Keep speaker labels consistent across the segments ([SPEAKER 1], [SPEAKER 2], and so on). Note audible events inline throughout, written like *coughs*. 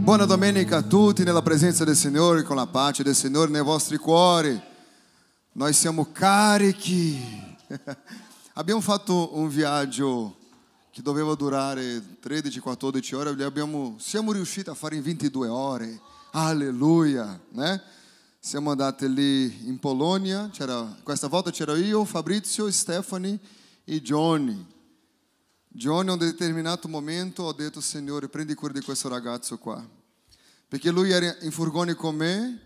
[SPEAKER 1] Buona domenica a tutti nella presenza del Signore, con la pace del Signore nei vostri cuori. Noi siamo carichi. *laughs* abbiamo fatto un viaggio che doveva durare 13-14 ore, abbiamo, siamo riusciti a fare in 22 ore. Alleluia, né? Siamo andati lì in Polonia, questa volta c'era io, Fabrizio, Stephanie e Johnny. Johnny, a un determinato momento, ho detto, Signore, prendi cura di questo ragazzo qua. Perché lui era in furgone con me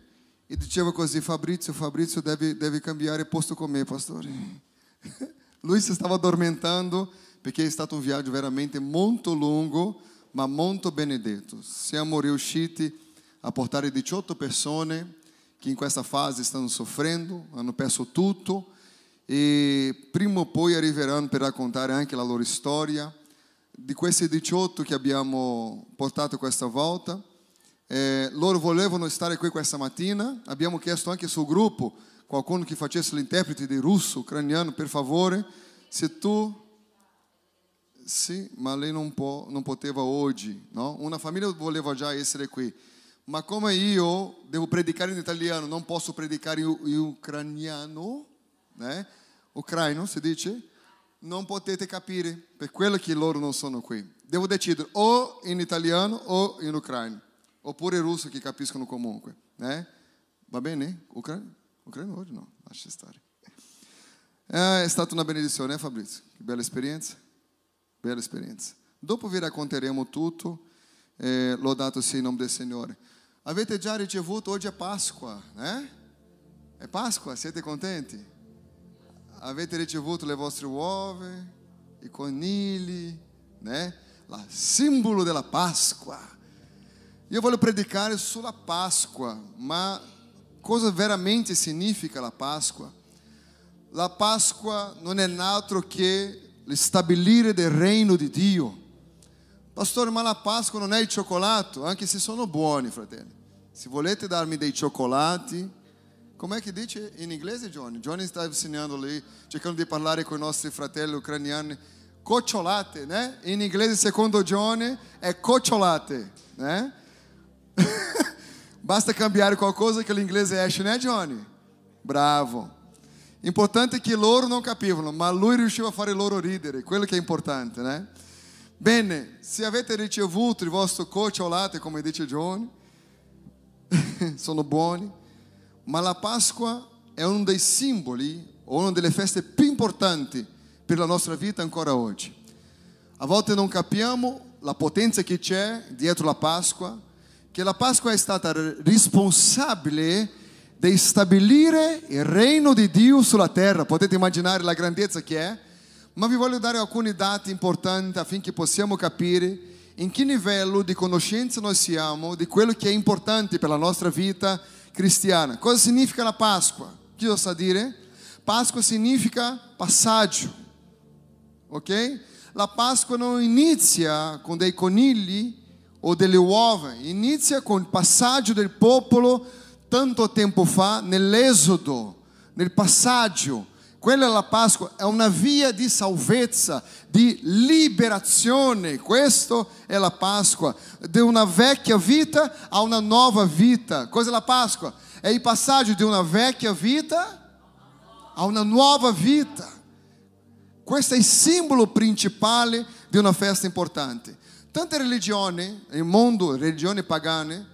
[SPEAKER 1] e diceva così, Fabrizio, Fabrizio deve, deve cambiare posto con me, pastore. *laughs* lui si stava addormentando perché è stato un viaggio veramente molto lungo, ma molto benedetto. Siamo riusciti a portare 18 persone che in questa fase stanno soffrendo, hanno perso tutto e prima o poi arriveranno per raccontare anche la loro storia. Di questi 18 che abbiamo portato questa volta, eh, loro volevano stare qui questa mattina, abbiamo chiesto anche sul gruppo qualcuno che facesse l'interprete di russo, ucraniano, per favore, se tu... Sì, ma lei non, può, non poteva oggi, no? Una famiglia voleva già essere qui. Ma come io devo predicare in italiano, non posso predicare in ucraniano, né? Ucraino si dice? Non potete capire, per quello che loro non sono qui. Devo decidere o in italiano o in ucraino, oppure in russo che capiscono comunque. Né? Va bene? Ucraino? Ucraino oggi no, lascia stare. È stata una benedizione, eh Fabrizio? Che bella esperienza. Bella esperienza. Dopo vi racconteremo tutto. Eh, lodato sia il nome del Signore. Avete già ricevuto, oggi è Pasqua, eh? È Pasqua, siete contenti? Avete ricevuto le vostre uova, i conigli, né? La simbolo della Pasqua. Io voglio predicare sulla Pasqua, ma cosa veramente significa la Pasqua? La Pasqua non è altro che il stabilire del regno di Dio. Pastore, ma la Páscoa non è il cioccolato, anche se sono buoni, fratelli. Se volete darmi dei cioccolati, come è che dice in inglese Johnny? Johnny sta insegnando lì, cercando di parlare con i nostri fratelli ucraniani. Cocciolate, né? In inglese, secondo Johnny, è cocciolate, né? *laughs* Basta cambiare qualcosa che l'inglese esce, né Johnny? Bravo. Importante che loro non capivano, ma lui riusciva a fare loro ridere, quello che è importante, né? Bene, se avete ricevuto il vostro cocciolate, come dice Johnny, *laughs* sono buoni, ma la Pasqua è uno dei simboli o una delle feste più importanti per la nostra vita ancora oggi. A volte non capiamo la potenza che c'è dietro la Pasqua, che la Pasqua è stata responsabile di stabilire il regno di Dio sulla terra. Potete immaginare la grandezza che è? Ma vi voglio dare alcuni dati importanti affinché possiamo capire in che livello di conoscenza noi siamo di quello che è importante per la nostra vita cristiana. Cosa significa la Pasqua? Chi lo sa dire? Pasqua significa passaggio, ok? La Pasqua non inizia con dei conigli o delle uova, inizia con il passaggio del popolo tanto tempo fa nell'esodo, nel passaggio quella è la Pasqua, è una via di salvezza, di liberazione. Questa è la Pasqua, di una vecchia vita a una nuova vita. Cos'è la Pasqua? È il passaggio di una vecchia vita a una nuova vita. Questo è il simbolo principale di una festa importante. Tante religioni, nel mondo, religioni pagane,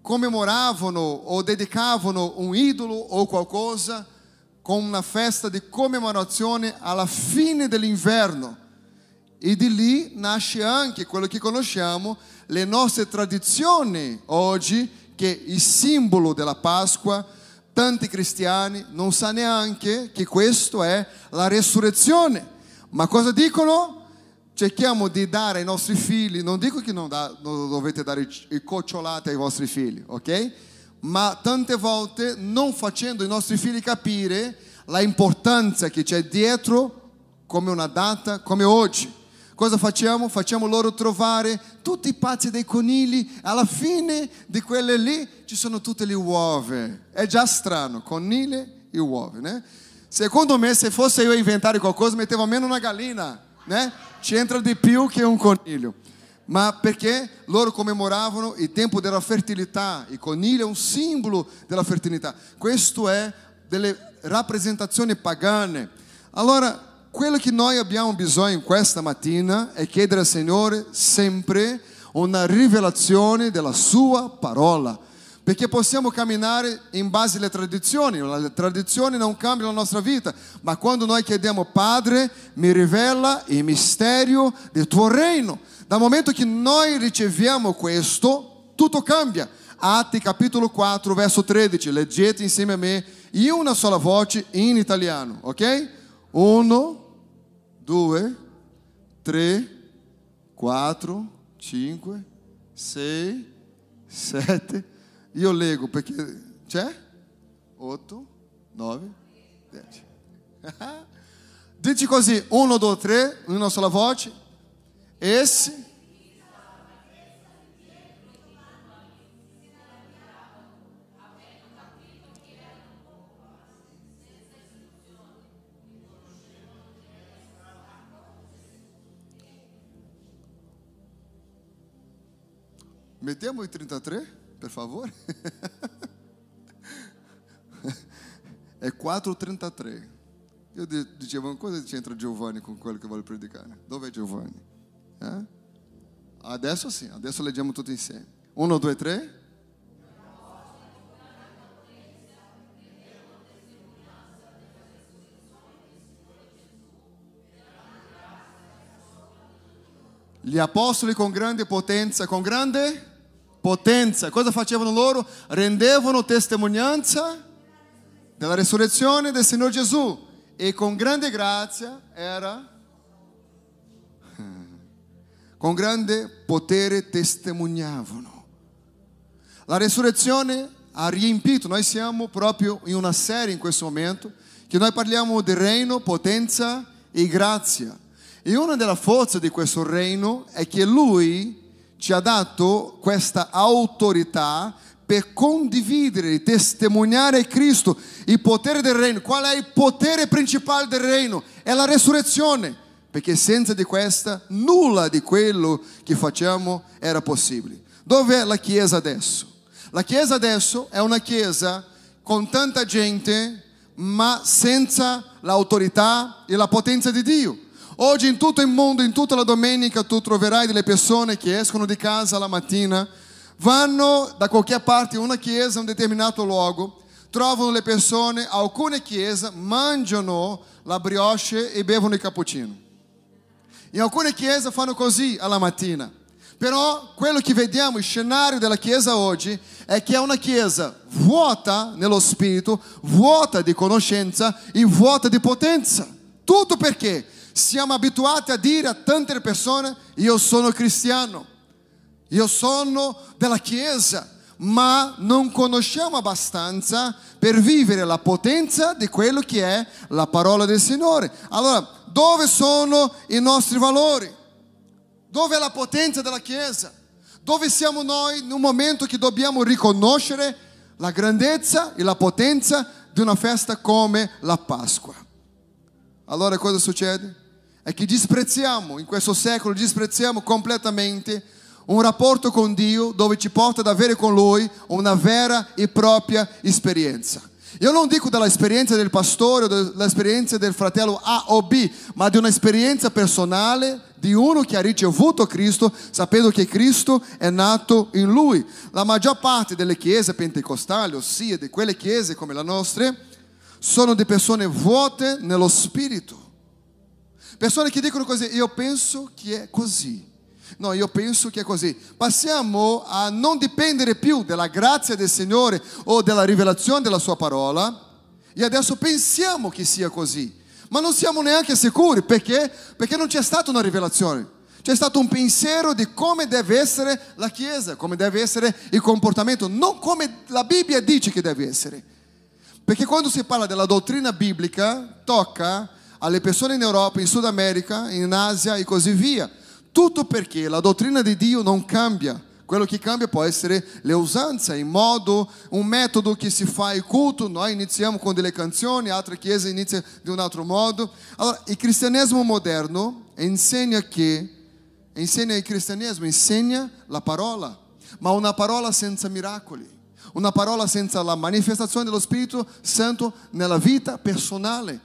[SPEAKER 1] commemoravano o dedicavano un idolo o qualcosa con una festa di commemorazione alla fine dell'inverno. E di lì nasce anche quello che conosciamo, le nostre tradizioni oggi, che il simbolo della Pasqua, tanti cristiani non sanno neanche che questo è la resurrezione. Ma cosa dicono? Cerchiamo di dare ai nostri figli, non dico che non, da, non dovete dare i cocciolati ai vostri figli, ok? Ma tante volte non facendo i nostri figli capire la importanza che c'è dietro come una data come oggi. Cosa facciamo? Facciamo loro trovare tutti i pazzi dei conigli, alla fine di quelle lì ci sono tutte le uova. È già strano, conigli e uova, né? Secondo me, se fosse io a inventare qualcosa, mettevo almeno una gallina, né? Ci entra di più che un coniglio. Ma perché loro commemoravano il tempo della fertilità. Il coniglio è un simbolo della fertilità. Questo è delle rappresentazioni pagane. Allora, quello che noi abbiamo bisogno questa mattina è chiedere al Signore sempre una rivelazione della sua parola. Perché possiamo camminare in base alle tradizioni, le tradizioni non cambiano la nostra vita, ma quando noi chiediamo Padre, mi rivela il mistero del tuo reino. Dal momento che noi riceviamo questo, tutto cambia. Atti capitolo 4, verso 13, leggete insieme a me in una sola voce in italiano, ok? Uno, due, tre, quattro, cinque, sei, sette. Io leggo perché c'è? Otto, nove, dieci. *laughs* Dici così, uno, due, tre, in una sola voce. Esse Mettiamo i 33, per favore. È 4,33. Io dicevo, cosa c'entra Giovanni con quello che vuole predicare? Dove è Giovanni? Eh? Adesso sì, adesso leggiamo tutti insieme. 1, 2, 3. Gli apostoli con grande potenza, con grande potenza. Cosa facevano loro? Rendevano testimonianza della resurrezione del Signore Gesù e con grande grazia era, con grande potere testimoniavano. La resurrezione ha riempito, noi siamo proprio in una serie in questo momento, che noi parliamo di regno, potenza e grazia. E una delle forze di questo regno è che Lui ci ha dato questa autorità per condividere testimoniare Cristo, il potere del regno. Qual è il potere principale del regno? È la resurrezione, perché senza di questa nulla di quello che facciamo era possibile. Dove è la Chiesa adesso? La Chiesa adesso è una Chiesa con tanta gente, ma senza l'autorità e la potenza di Dio. Oggi in tutto il mondo, in tutta la domenica, tu troverai delle persone che escono di casa la mattina, vanno da qualche parte in una chiesa, un determinato luogo, trovano le persone, alcune chiese mangiano la brioche e bevono il cappuccino. In alcune chiese fanno così alla mattina. Però quello che vediamo, il scenario della Chiesa oggi, è che è una Chiesa vuota nello spirito, vuota di conoscenza e vuota di potenza. Tutto perché? siamo abituati a dire a tante persone, io sono cristiano, io sono della Chiesa, ma non conosciamo abbastanza per vivere la potenza di quello che è la parola del Signore. Allora, dove sono i nostri valori? Dove è la potenza della Chiesa? Dove siamo noi in un momento che dobbiamo riconoscere la grandezza e la potenza di una festa come la Pasqua? Allora cosa succede? è che disprezziamo, in questo secolo disprezziamo completamente un rapporto con Dio dove ci porta ad avere con Lui una vera e propria esperienza. Io non dico dall'esperienza del pastore o dall'esperienza del fratello A o B, ma di un'esperienza personale di uno che ha ricevuto Cristo sapendo che Cristo è nato in lui. La maggior parte delle chiese pentecostali, ossia di quelle chiese come la nostra, sono di persone vuote nello spirito Persone che dicono così, io penso che è così. No, io penso che è così. Passiamo a non dipendere più dalla grazia del Signore o della rivelazione della sua parola e adesso pensiamo che sia così, ma non siamo neanche sicuri perché? Perché non c'è stata una rivelazione. C'è stato un pensiero di come deve essere la Chiesa, come deve essere il comportamento, non come la Bibbia dice che deve essere. Perché quando si parla della dottrina biblica, tocca alle persone in Europa, in Sud America, in Asia e così via. Tutto perché la dottrina di Dio non cambia. Quello che cambia può essere le usanze, il modo, un metodo che si fa il culto. Noi iniziamo con delle canzoni, altre chiese iniziano di un altro modo. Allora, il cristianesimo moderno insegna che insegna il cristianesimo, insegna la parola, ma una parola senza miracoli, una parola senza la manifestazione dello Spirito Santo nella vita personale.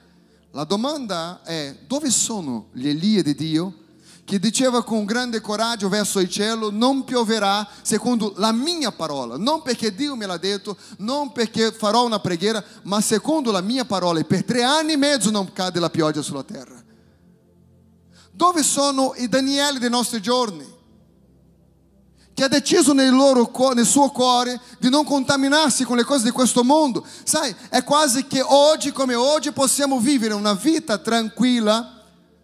[SPEAKER 1] La domanda è dove sono gli Elia di Dio che diceva con grande coraggio verso il cielo, non pioverà secondo la mia parola, non perché Dio me l'ha detto, non perché farò una preghiera, ma secondo la mia parola. E per tre anni e mezzo non cade la pioggia sulla terra. Dove sono i Danieli dei nostri giorni? Che ha deciso nel, loro, nel suo cuore di non contaminarsi con le cose di questo mondo. Sai, è quasi che oggi come oggi possiamo vivere una vita tranquilla,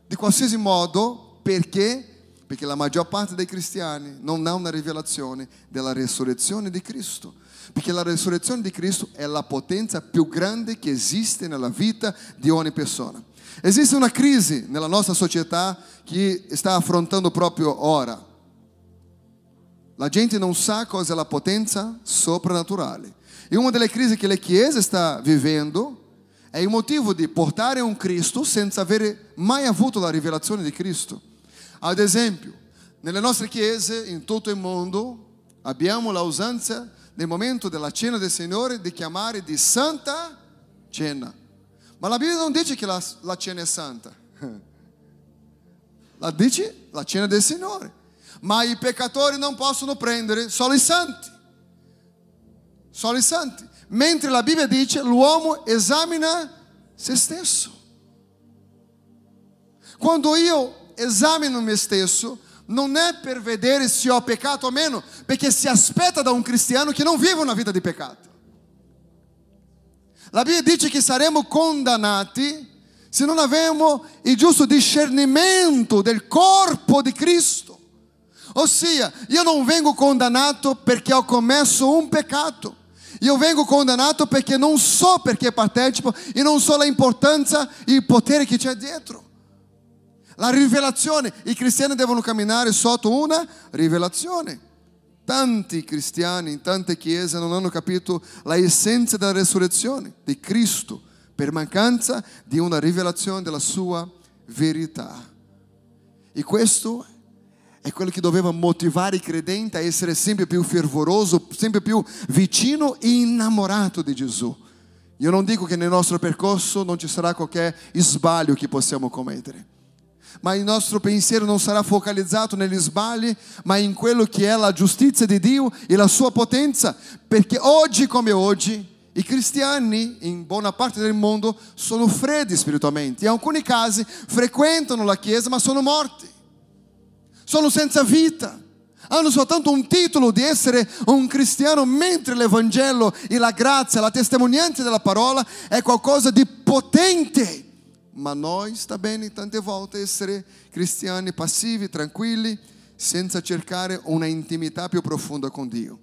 [SPEAKER 1] di qualsiasi modo, perché? Perché la maggior parte dei cristiani non ha una rivelazione della resurrezione di Cristo. Perché la resurrezione di Cristo è la potenza più grande che esiste nella vita di ogni persona. Esiste una crisi nella nostra società che sta affrontando proprio ora. La gente non sa cosa è la potenza soprannaturale. E una delle crisi che la Chiesa sta vivendo è il motivo di portare un Cristo senza avere mai avuto la rivelazione di Cristo. Ad esempio, nelle nostre chiese in tutto il mondo abbiamo la usanza nel momento della cena del Signore di chiamare di Santa Cena. Ma la Bibbia non dice che la, la cena è santa. *laughs* La dice la cena del Signore. Ma i peccatori non possono prendere solo i santi. Solo i santi. Mentre la Bibbia dice l'uomo esamina se stesso. Quando io esamino me stesso, non è per vedere se ho peccato o meno, perché si aspetta da un cristiano che non vive una vita di peccato. La Bibbia dice che saremo condannati se non avremo il giusto discernimento del corpo di Cristo. Ossia, io non vengo condannato perché ho commesso un peccato. Io vengo condannato perché non so perché partecipo e non so la importanza e il potere che c'è dietro. La rivelazione, i cristiani devono camminare sotto una rivelazione. Tanti cristiani in tante chiese non hanno capito la essenza della resurrezione di Cristo per mancanza di una rivelazione della sua verità. E questo è quello che doveva motivare i credenti a essere sempre più fervoroso, sempre più vicino e innamorato di Gesù. Io non dico che nel nostro percorso non ci sarà qualche sbaglio che possiamo commettere ma il nostro pensiero non sarà focalizzato negli sbagli, ma in quello che è la giustizia di Dio e la sua potenza, perché oggi come oggi i cristiani in buona parte del mondo sono freddi spiritualmente, in alcuni casi frequentano la chiesa ma sono morti, sono senza vita, hanno soltanto un titolo di essere un cristiano, mentre l'Evangelo e la grazia, la testimonianza della parola è qualcosa di potente ma noi sta bene tante volte essere cristiani passivi, tranquilli, senza cercare una intimità più profonda con Dio.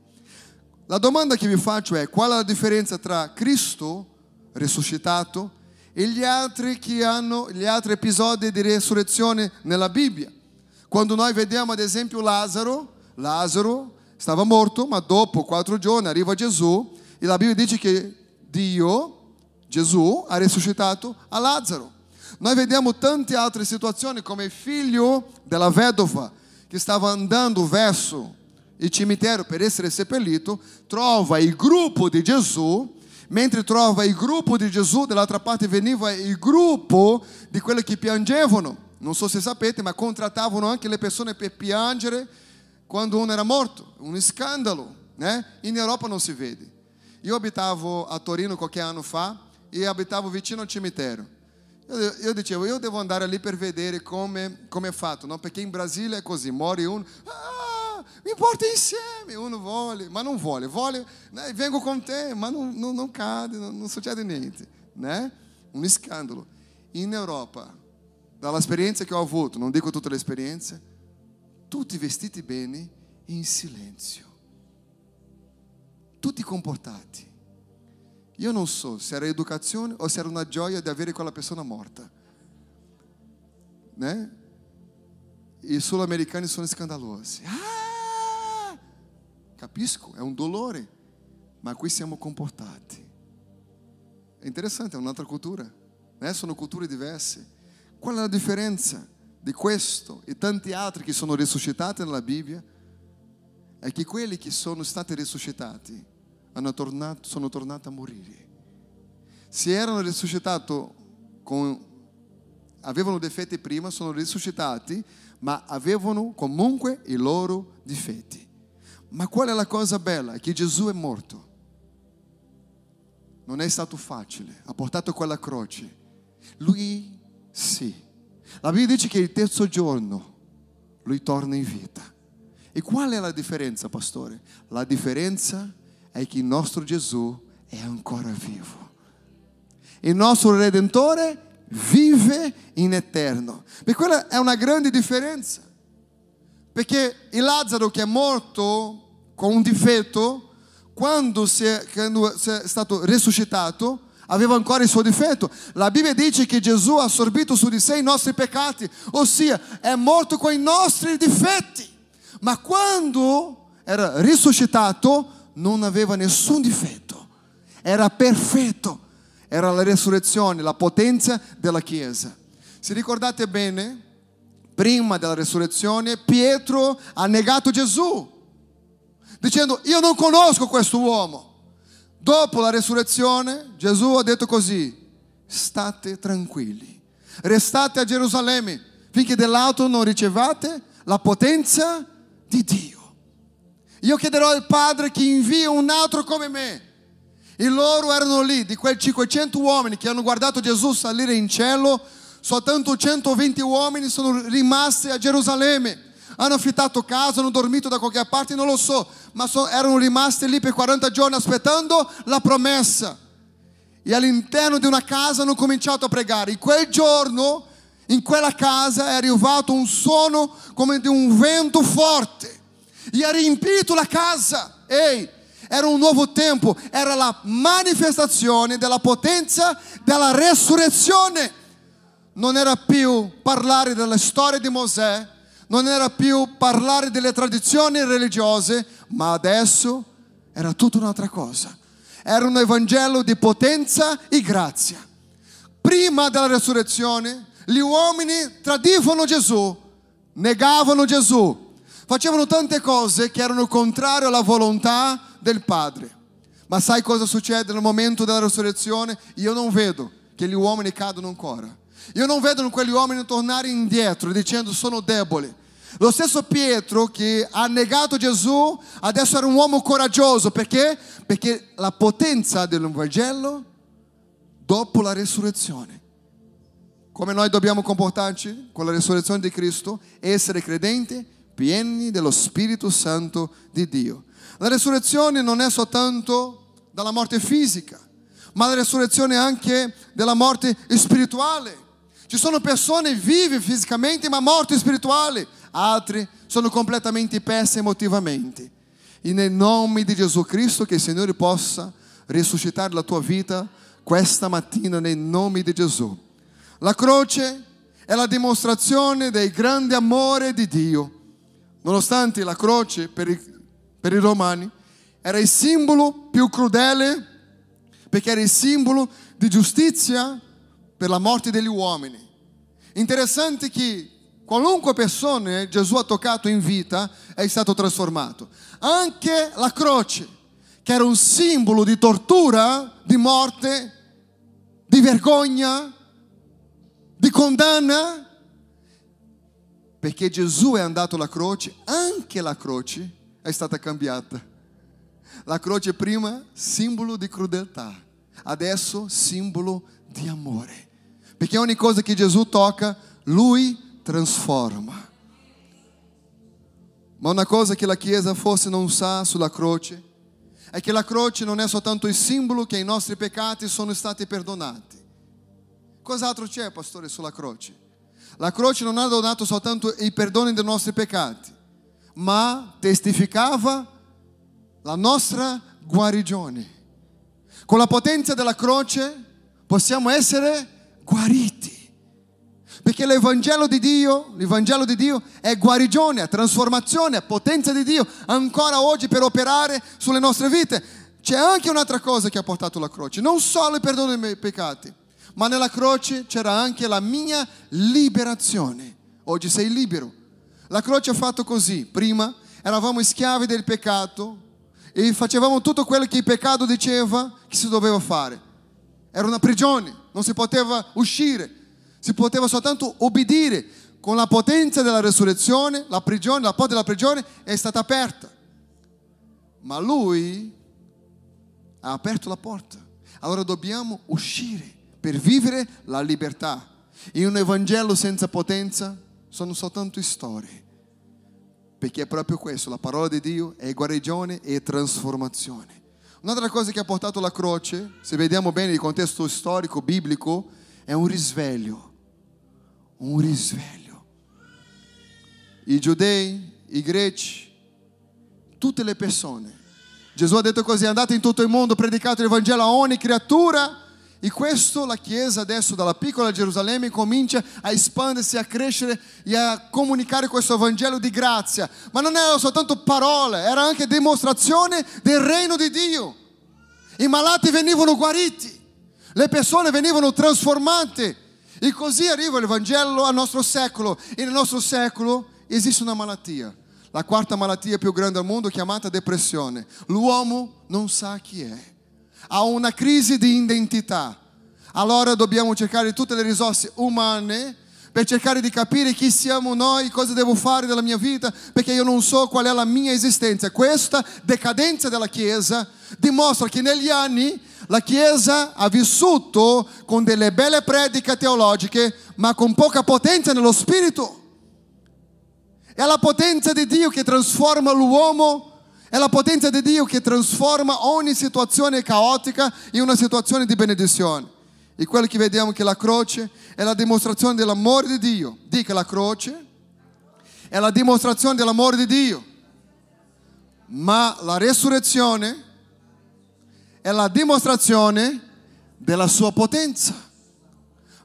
[SPEAKER 1] La domanda che vi faccio è qual è la differenza tra Cristo risuscitato e gli altri, che hanno, gli altri episodi di resurrezione nella Bibbia? Quando noi vediamo ad esempio Lazzaro, Lazzaro stava morto, ma dopo quattro giorni arriva Gesù e la Bibbia dice che Dio, Gesù, ha risuscitato a Lazzaro. Noi vediamo tante altre situazioni come il figlio della vedova che stava andando verso il cimitero per essere seppellito, trova il gruppo di Gesù, mentre trova il gruppo di Gesù, dall'altra parte veniva il gruppo di quelli che piangevano. Non so se sapete, ma contrattavano anche le persone per piangere quando uno era morto. Un scandalo, né? In Europa non si vede. Io abitavo a Torino qualche anno fa e abitavo vicino al cimitero. Eu, eu dicevo, io devo andare lì per vedere come, come è fatto, no? perché in Brasile è così, muore uno, ah, mi porta insieme, uno vuole, ma non vuole, vuole, né? vengo con te, ma non, non, non cade, non, non succede niente, né? un scandalo. In Europa, dall'esperienza che ho avuto, non dico tutte le esperienze, tutti vestiti bene in silenzio, tutti comportati. Io non so se era educazione o se era una gioia di avere quella persona morta. Né? I sul-americani sono scandalosi. Ah! Capisco, è un dolore, ma qui siamo comportati. È interessante, è un'altra cultura, né? sono culture diverse. Qual è la differenza di questo e tanti altri che sono risuscitati nella Bibbia è che quelli che sono stati risuscitati tornato, sono tornati a morire. Se erano risuscitati con, avevano difetti prima, sono risuscitati, ma avevano comunque i loro difetti. Ma qual è la cosa bella? È che Gesù è morto. Non è stato facile, ha portato quella croce. Lui sì. La Bibbia dice che il terzo giorno lui torna in vita. E qual è la differenza, pastore? La differenza che il nostro Gesù è ancora vivo. Il nostro Redentore vive in eterno. E quella è una grande differenza. Perché il Lazzaro che è morto con un difetto, quando si è, quando è stato risuscitato, aveva ancora il suo difetto. La Bibbia dice che Gesù ha assorbito su di sé i nostri peccati, ossia è morto con i nostri difetti. Ma quando era risuscitato non aveva nessun difetto, era perfetto, era la resurrezione, la potenza della Chiesa. Se ricordate bene, prima della resurrezione Pietro ha negato Gesù, dicendo io non conosco questo uomo. Dopo la resurrezione Gesù ha detto così, state tranquilli, restate a Gerusalemme finché dall'alto non ricevate la potenza di Dio. Io chiederò al Padre che invia un altro come me. E loro erano lì, di quei 500 uomini che hanno guardato Gesù salire in cielo, soltanto 120 uomini sono rimasti a Gerusalemme. Hanno affittato casa, hanno dormito da qualche parte, non lo so, ma so, erano rimasti lì per 40 giorni aspettando la promessa. E all'interno di una casa hanno cominciato a pregare. In quel giorno, in quella casa, è arrivato un suono come di un vento forte e ha riempito la casa. Ehi, era un nuovo tempo, era la manifestazione della potenza della resurrezione. Non era più parlare della storia di Mosè, non era più parlare delle tradizioni religiose, ma adesso era tutta un'altra cosa. Era un Evangelo di potenza e grazia. Prima della resurrezione, gli uomini tradivano Gesù, negavano Gesù, facevano tante cose che erano contrarie alla volontà del Padre. Ma sai cosa succede nel momento della resurrezione? Io non vedo che gli uomini cadono ancora. Io non vedo quegli uomini tornare indietro dicendo sono deboli. Lo stesso Pietro che ha negato Gesù adesso era un uomo coraggioso perché? Perché la potenza del Vangelo dopo la resurrezione. Come noi dobbiamo comportarci con la resurrezione di Cristo? Essere credenti pieni dello Spirito Santo di Dio. La resurrezione non è soltanto dalla morte fisica, ma la resurrezione è anche della morte spirituale. Ci sono persone vive fisicamente ma morte spirituali, altri sono completamente perse emotivamente. E nel nome di Gesù Cristo che il Signore possa risuscitare la tua vita questa mattina nel nome di Gesù. La croce è la dimostrazione del grande amore di Dio nonostante la croce per i, per i romani era il simbolo più crudele perché era il simbolo di giustizia per la morte degli uomini. Interessante che qualunque persona Gesù ha toccato in vita è stato trasformato. Anche la croce, che era un simbolo di tortura, di morte, di vergogna, di condanna, perché Gesù è andato alla croce, anche la croce è stata cambiata. La croce prima simbolo di crudeltà, adesso simbolo di amore. Perché ogni cosa che Gesù tocca, lui trasforma. Ma una cosa che la Chiesa forse non sa sulla croce è che la croce non è soltanto il simbolo che i nostri peccati sono stati perdonati. Cos'altro c'è, pastore, sulla croce? La croce non ha donato soltanto il perdono dei nostri peccati, ma testificava la nostra guarigione. Con la potenza della croce possiamo essere guariti. Perché l'Evangelo di Dio, l'Evangelo di Dio è guarigione, è trasformazione, è potenza di Dio ancora oggi per operare sulle nostre vite. C'è anche un'altra cosa che ha portato la croce, non solo il perdono dei miei peccati, ma nella croce c'era anche la mia liberazione. oggi sei libero. La croce ha fatto così, prima eravamo schiavi del peccato e facevamo tutto quello che il peccato diceva che si doveva fare. Era una prigione, non si poteva uscire, si poteva soltanto obbedire. Con la potenza della resurrezione, la prigione, la porta della prigione è stata aperta. Ma lui ha aperto la porta. Allora dobbiamo uscire per vivere la libertà. In un Evangelo senza potenza sono soltanto storie. Perché è proprio questo, la parola di Dio è guarigione e trasformazione. Un'altra cosa che ha portato la croce, se vediamo bene il contesto storico, biblico, è un risveglio. Un risveglio. I giudei, i greci, tutte le persone. Gesù ha detto così, andate in tutto il mondo, predicate il a ogni creatura. E questo la Chiesa adesso dalla piccola Gerusalemme comincia a espandersi, a crescere e a comunicare questo Vangelo di grazia. Ma non erano soltanto parole, era anche dimostrazione del regno di Dio. I malati venivano guariti, le persone venivano trasformate. E così arriva il Vangelo al nostro secolo. E nel nostro secolo esiste una malattia, la quarta malattia più grande al mondo chiamata depressione. L'uomo non sa chi è ha una crisi di identità. Allora dobbiamo cercare tutte le risorse umane per cercare di capire chi siamo noi, cosa devo fare della mia vita, perché io non so qual è la mia esistenza. Questa decadenza della Chiesa dimostra che negli anni la Chiesa ha vissuto con delle belle prediche teologiche, ma con poca potenza nello spirito. È la potenza di Dio che trasforma l'uomo è la potenza di Dio che trasforma ogni situazione caotica in una situazione di benedizione. E quello che vediamo che la croce è la dimostrazione dell'amore di Dio. Dica la croce è la dimostrazione dell'amore di Dio. Ma la resurrezione è la dimostrazione della sua potenza.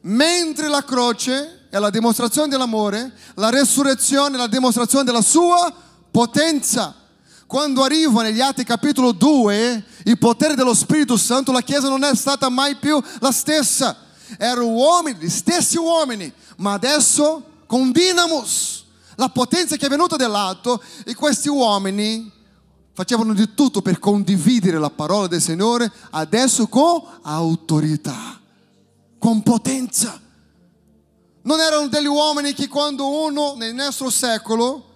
[SPEAKER 1] Mentre la croce è la dimostrazione dell'amore, la resurrezione è la dimostrazione della sua potenza. Quando arriva negli Atti capitolo 2 il potere dello Spirito Santo, la Chiesa non è stata mai più la stessa. Erano uomini, gli stessi uomini, ma adesso con dinamos, la potenza che è venuta dall'alto e questi uomini facevano di tutto per condividere la parola del Signore, adesso con autorità, con potenza. Non erano degli uomini che quando uno nel nostro secolo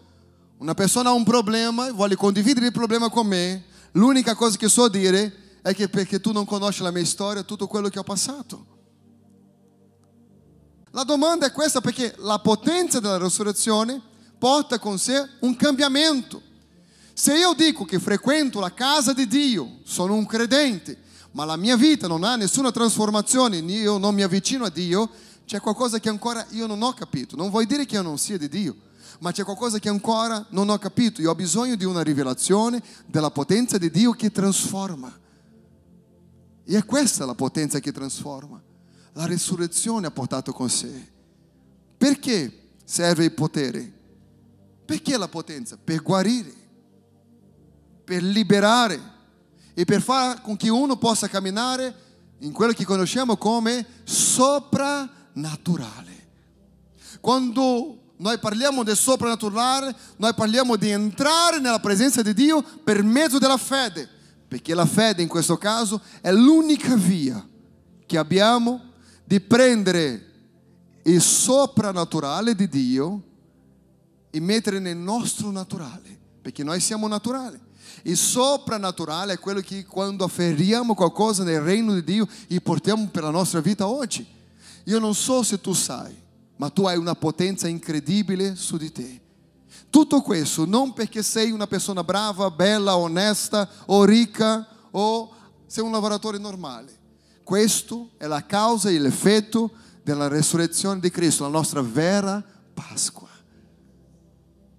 [SPEAKER 1] una persona ha un problema vuole condividere il problema con me, l'unica cosa che so dire è che perché tu non conosci la mia storia, tutto quello che ho passato. La domanda è questa perché la potenza della resurrezione porta con sé un cambiamento. Se io dico che frequento la casa di Dio, sono un credente, ma la mia vita non ha nessuna trasformazione, io non mi avvicino a Dio, c'è qualcosa che ancora io non ho capito. Non vuol dire che io non sia di Dio ma c'è qualcosa che ancora non ho capito. Io ho bisogno di una rivelazione della potenza di Dio che trasforma. E è questa la potenza che trasforma. La risurrezione ha portato con sé. Perché serve il potere? Perché la potenza? Per guarire, per liberare e per fare con che uno possa camminare in quello che conosciamo come soprannaturale. Quando noi parliamo del soprannaturale, noi parliamo di entrare nella presenza di Dio per mezzo della fede, perché la fede in questo caso è l'unica via che abbiamo di prendere il soprannaturale di Dio e mettere nel nostro naturale, perché noi siamo naturali. Il soprannaturale è quello che quando afferriamo qualcosa nel regno di Dio e portiamo per la nostra vita oggi. Io non so se tu sai, ma tu hai una potenza incredibile su di te. Tutto questo non perché sei una persona brava, bella, onesta o ricca o sei un lavoratore normale. Questo è la causa e l'effetto della resurrezione di Cristo, la nostra vera Pasqua.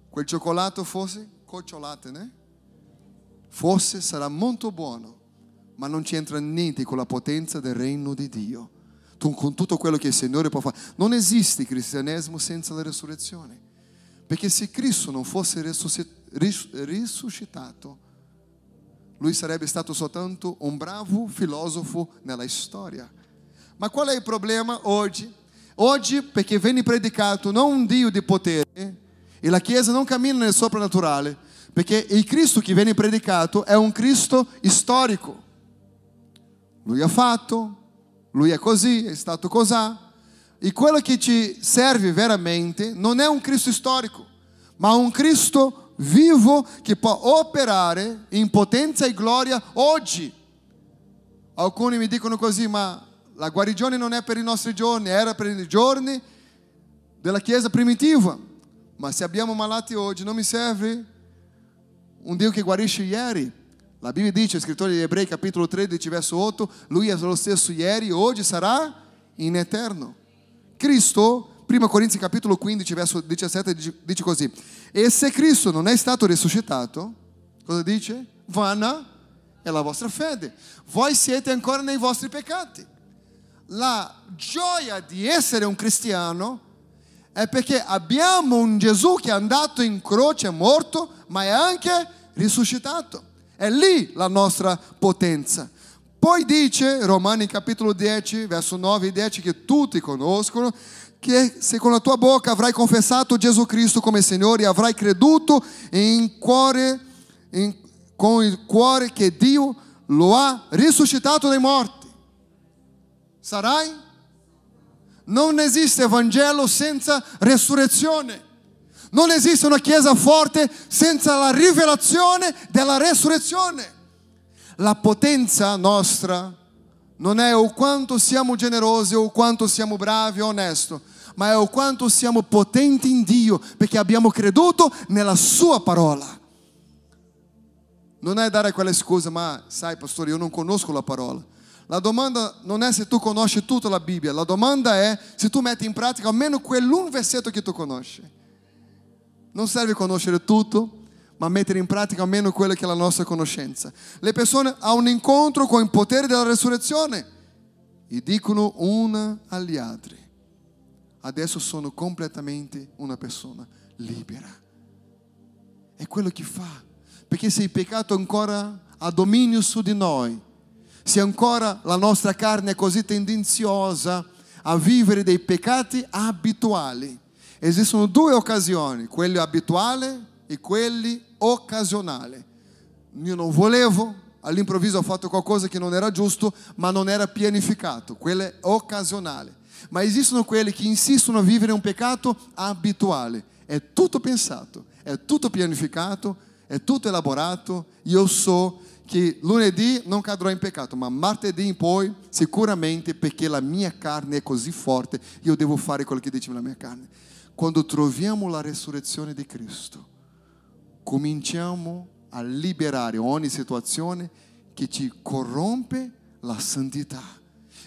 [SPEAKER 1] Quel cioccolato fosse cocciolate, né? Forse sarà molto buono, ma non c'entra niente con la potenza del regno di Dio con tutto quello che il Signore può fare. Non esiste cristianesimo senza la resurrezione. Perché se Cristo non fosse risuscitato, lui sarebbe stato soltanto un bravo filosofo nella storia. Ma qual è il problema oggi? Oggi, perché viene predicato non un Dio di potere, e la Chiesa non cammina nel soprannaturale, perché il Cristo che viene predicato è un Cristo storico. Lui ha fatto, lui è così, è stato così. E quello che ci serve veramente non è un Cristo storico, ma un Cristo vivo che può operare in potenza e gloria oggi. Alcuni mi dicono così, ma la guarigione non è per i nostri giorni, era per i giorni della Chiesa primitiva. Ma se abbiamo malati oggi non mi serve un Dio che guarisce ieri. La Bibbia dice, scritore di Ebrei capitolo 13 verso 8, lui è lo stesso ieri, oggi sarà in eterno. Cristo, 1 Corinzi capitolo 15 verso 17 dice così, e se Cristo non è stato risuscitato, cosa dice? Vana è la vostra fede, voi siete ancora nei vostri peccati. La gioia di essere un cristiano è perché abbiamo un Gesù che è andato in croce, è morto, ma è anche risuscitato. È lì la nostra potenza. Poi dice, Romani capitolo 10, verso 9 e 10, che tutti conoscono, che se con la tua bocca avrai confessato Gesù Cristo come Signore e avrai creduto in cuore, in, con il cuore che Dio lo ha risuscitato dai morti, sarai non esiste Vangelo senza resurrezione. Non esiste una chiesa forte senza la rivelazione della resurrezione. La potenza nostra non è o quanto siamo generosi o quanto siamo bravi o onesti, ma è o quanto siamo potenti in Dio perché abbiamo creduto nella sua parola. Non è dare quella scusa, ma sai pastore, io non conosco la parola. La domanda non è se tu conosci tutta la Bibbia, la domanda è se tu metti in pratica almeno quell'un versetto che tu conosci. Non serve conoscere tutto, ma mettere in pratica almeno quella che è la nostra conoscenza. Le persone hanno un incontro con il potere della resurrezione e dicono una agli altri, adesso sono completamente una persona libera. È quello che fa, perché se il peccato ancora ha dominio su di noi, se ancora la nostra carne è così tendenziosa a vivere dei peccati abituali. Esistono due occasioni, quelli abituali e quelli occasionali. Io non volevo, all'improvviso ho fatto qualcosa che non era giusto, ma non era pianificato, quello è occasionale. Ma esistono quelli che insistono a vivere un peccato abituale. È tutto pensato, è tutto pianificato, è tutto elaborato. Io so che lunedì non cadrò in peccato, ma martedì in poi sicuramente perché la mia carne è così forte, io devo fare quello che dice la mia carne. Quando troviamo la resurrezione di Cristo, cominciamo a liberare ogni situazione che ci corrompe la santità.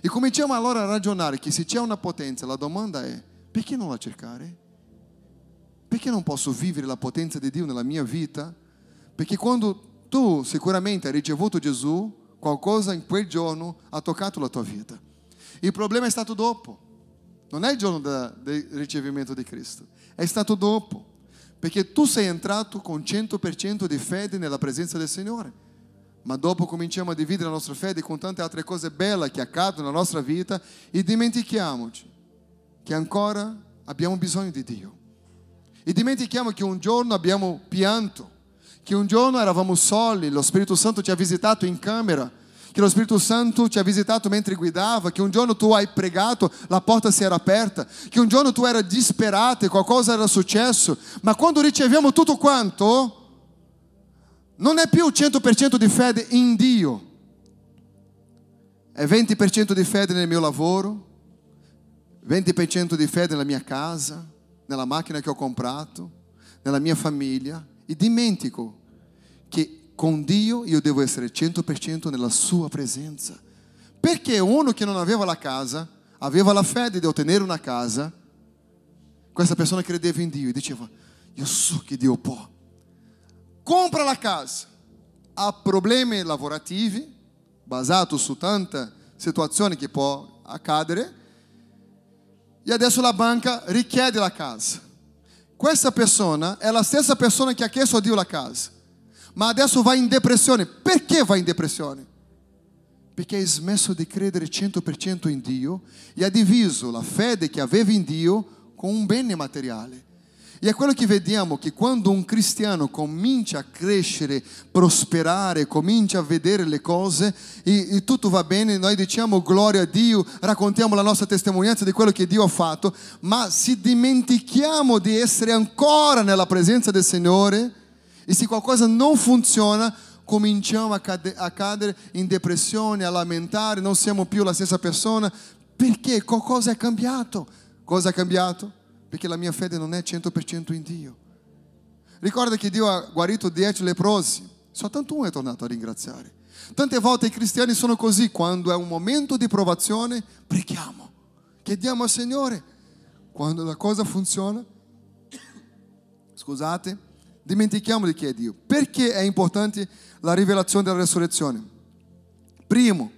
[SPEAKER 1] E cominciamo allora a ragionare che se c'è una potenza, la domanda è perché non la cercare? Perché non posso vivere la potenza di Dio nella mia vita? Perché quando tu sicuramente hai ricevuto Gesù, qualcosa in quel giorno ha toccato la tua vita. Il problema è stato dopo, non è il giorno del ricevimento di Cristo, è stato dopo, perché tu sei entrato con 100% di fede nella presenza del Signore, ma dopo cominciamo a dividere la nostra fede con tante altre cose belle che accadono nella nostra vita e dimentichiamoci che ancora abbiamo bisogno di Dio. E dimentichiamo che un giorno abbiamo pianto, che un giorno eravamo soli, lo Spirito Santo ci ha visitato in camera, che lo Spirito Santo ci ha visitato mentre guidava, che un giorno tu hai pregato, la porta si era aperta, che un giorno tu eri disperato e qualcosa era successo, ma quando riceviamo tutto quanto, non è più 100% di fede in Dio, è 20% di fede nel mio lavoro, 20% di fede nella mia casa, nella macchina che ho comprato, nella mia famiglia, e dimentico che con Dio io devo essere 100% nella sua presenza. Perché uno che non aveva la casa, aveva la fede di ottenere una casa, questa persona credeva in Dio e diceva, io so che Dio può. Compra la casa, ha problemi lavorativi, basato su tante situazioni che può accadere, e adesso la banca richiede la casa. Questa persona è la stessa persona che ha chiesto a Dio la casa, ma adesso va in depressione. Perché va in depressione? perché hai smesso di credere 100% in Dio e ha diviso la fede che aveva in Dio con un bene materiale. E è quello che vediamo che quando un cristiano comincia a crescere, prosperare, comincia a vedere le cose e, e, tutto va bene, noi diciamo gloria a Dio, raccontiamo la nostra testimonianza di quello che Dio ha fatto, ma se dimentichiamo di essere ancora nella presenza del Signore e se qualcosa non funziona, cominciamo a, cade- a cadere in depressione, a lamentare, non siamo più la stessa persona, perché qualcosa è cambiato. Cosa è cambiato? perché la mia fede non è 100% in Dio. Ricorda che Dio ha guarito 10 leprosi, soltanto uno è tornato a ringraziare. Tante volte i cristiani sono così, quando è un momento di provazione, preghiamo, chiediamo al Signore. Quando la cosa funziona, *coughs* scusate, dimentichiamo di chi è Dio. Perché è importante la rivelazione della resurrezione? Primo,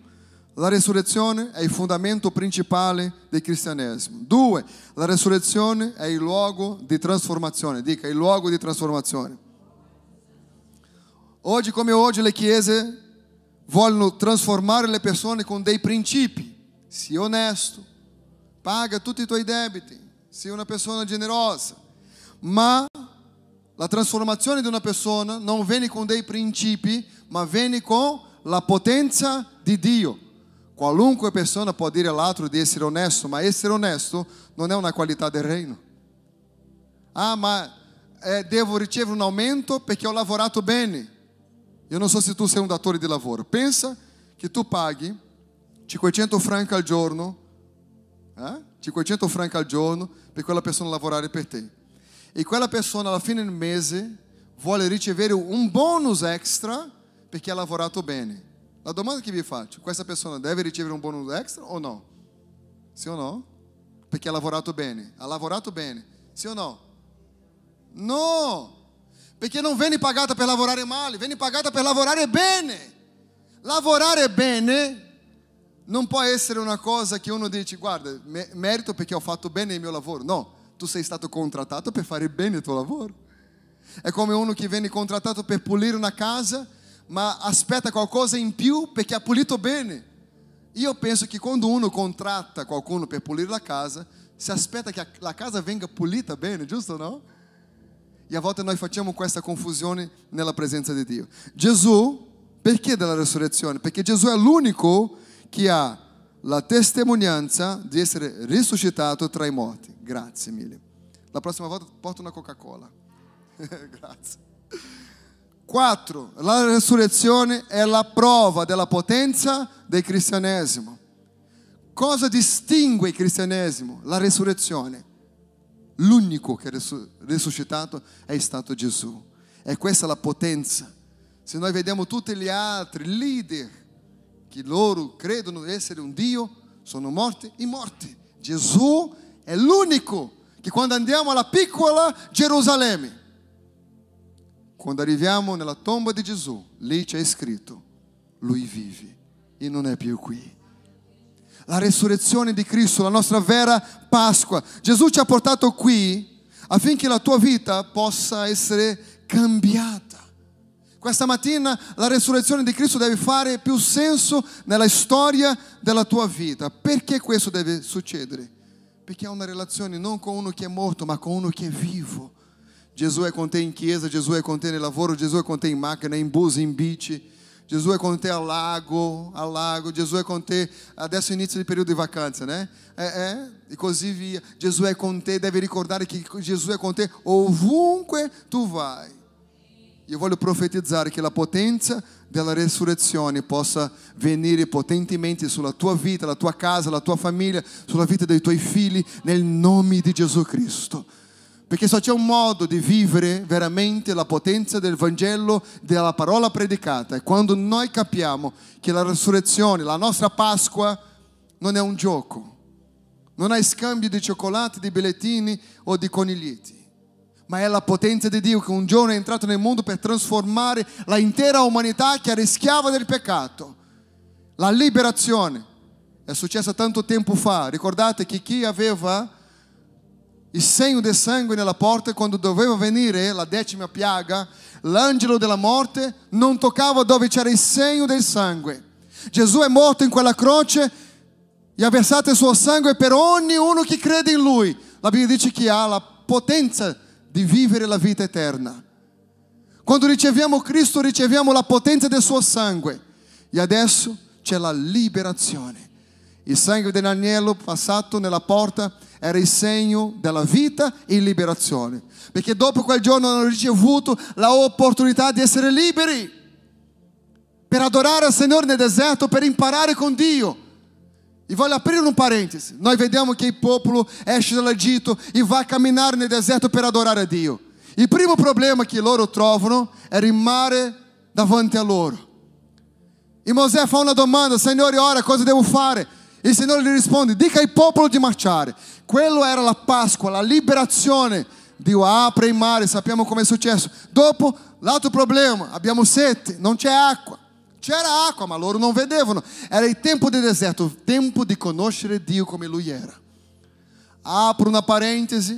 [SPEAKER 1] la resurrezione è il fondamento principale del cristianesimo. Due, la resurrezione è il luogo di trasformazione. Dica, il luogo di trasformazione. Oggi come oggi le chiese vogliono trasformare le persone con dei principi. Sii onesto, paga tutti i tuoi debiti, sii una persona generosa. Ma la trasformazione di una persona non viene con dei principi, ma viene con la potenza di Dio. Qualunque persona può dire all'altro di essere onesto, ma essere onesto non è una qualità del reino. Ah, ma eh, devo ricevere un aumento perché ho lavorato bene. Io non so se tu sei un datore di lavoro. Pensa che tu paghi 500 franchi al giorno, eh? 500 franchi al giorno per quella persona lavorare per te. E quella persona alla fine del mese vuole ricevere un bonus extra perché ha lavorato bene. La domanda che vi faccio, questa persona deve ricevere un bonus extra o no? Sì o no? Perché ha lavorato bene. Ha lavorato bene. Sì o no? No! Perché non viene pagata per lavorare male, viene pagata per lavorare bene. Lavorare bene non può essere una cosa che uno dice, guarda, merito perché ho fatto bene il mio lavoro. No, tu sei stato contrattato per fare bene il tuo lavoro. È come uno che viene contrattato per pulire una casa ma aspetta qualcosa in più perché ha pulito bene. Io penso che quando uno contratta qualcuno per pulire la casa, si aspetta che la casa venga pulita bene, giusto o no? E a volte noi facciamo questa confusione nella presenza di Dio. Gesù, perché della resurrezione? Perché Gesù è l'unico che ha la testimonianza di essere risuscitato tra i morti. Grazie mille. La prossima volta porto una Coca-Cola. *laughs* Grazie. 4. La resurrezione è la prova della potenza del cristianesimo. Cosa distingue il cristianesimo? La resurrezione. L'unico che è risuscitato è stato Gesù. E questa è la potenza. Se noi vediamo tutti gli altri leader che loro credono essere un Dio, sono morti e morti. Gesù è l'unico che quando andiamo alla piccola Gerusalemme, quando arriviamo nella tomba di Gesù, lì c'è scritto, lui vive e non è più qui. La resurrezione di Cristo, la nostra vera Pasqua. Gesù ci ha portato qui affinché la tua vita possa essere cambiata. Questa mattina la resurrezione di Cristo deve fare più senso nella storia della tua vita. Perché questo deve succedere? Perché ha una relazione non con uno che è morto, ma con uno che è vivo Gesù è con te in chiesa, Gesù è con te lavoro, Gesù è con in macchina, in bus, in bici. Gesù è con te al lago, al lago, Gesù è con te, adesso inizio il periodo di vacanza, né? É, é, e così via. Gesù è con te, deve ricordare che Gesù è con te ovunque tu vai. Io voglio profetizzare che la potenza della resurrezione possa venire potentemente sulla tua vita, la tua casa, la tua famiglia, sulla vita dei tuoi figli, nel nome di Gesù Cristo. Perché só c'è un modo di vivere veramente la potenza del Vangelo, della parola predicata. E quando noi capiamo che la resurrezione, la nostra Pasqua, non è un gioco, non è scambio di cioccolate, di bigliettini o di coniglietti, ma è la potenza di Dio che un giorno è entrato nel mondo per trasformare l'intera umanità che era schiava del peccato. La liberazione è successa tanto tempo fa. Ricordate che chi aveva il segno del sangue nella porta quando doveva venire la decima piaga, l'angelo della morte non toccava dove c'era il segno del sangue. Gesù è morto in quella croce e ha versato il suo sangue per ognuno che crede in lui. La Bibbia dice che ha la potenza di vivere la vita eterna. Quando riceviamo Cristo riceviamo la potenza del suo sangue e adesso c'è la liberazione. Il sangue dell'agnello passato nella porta era il segno della vita e liberazione, perché dopo quel giorno hanno ricevuto l'opportunità di essere liberi per adorare il Signore nel deserto, per imparare con Dio. E voglio aprire un parentesi. Noi vediamo che il popolo esce dall'Egitto e va a camminare nel deserto per adorare a Dio. Il primo problema che loro trovano era il mare davanti a loro. E Mosè fa una domanda, Signore, ora cosa devo fare? E il Signore gli risponde, dica al popolo di marciare. Quello era la Pasqua, la liberazione. Dio apre il mare, sappiamo come è successo. Dopo, l'altro problema, abbiamo sete, non c'è acqua. C'era acqua, ma loro non vedevano. Era il tempo del deserto, il tempo di conoscere Dio come Lui era. Apro una parentesi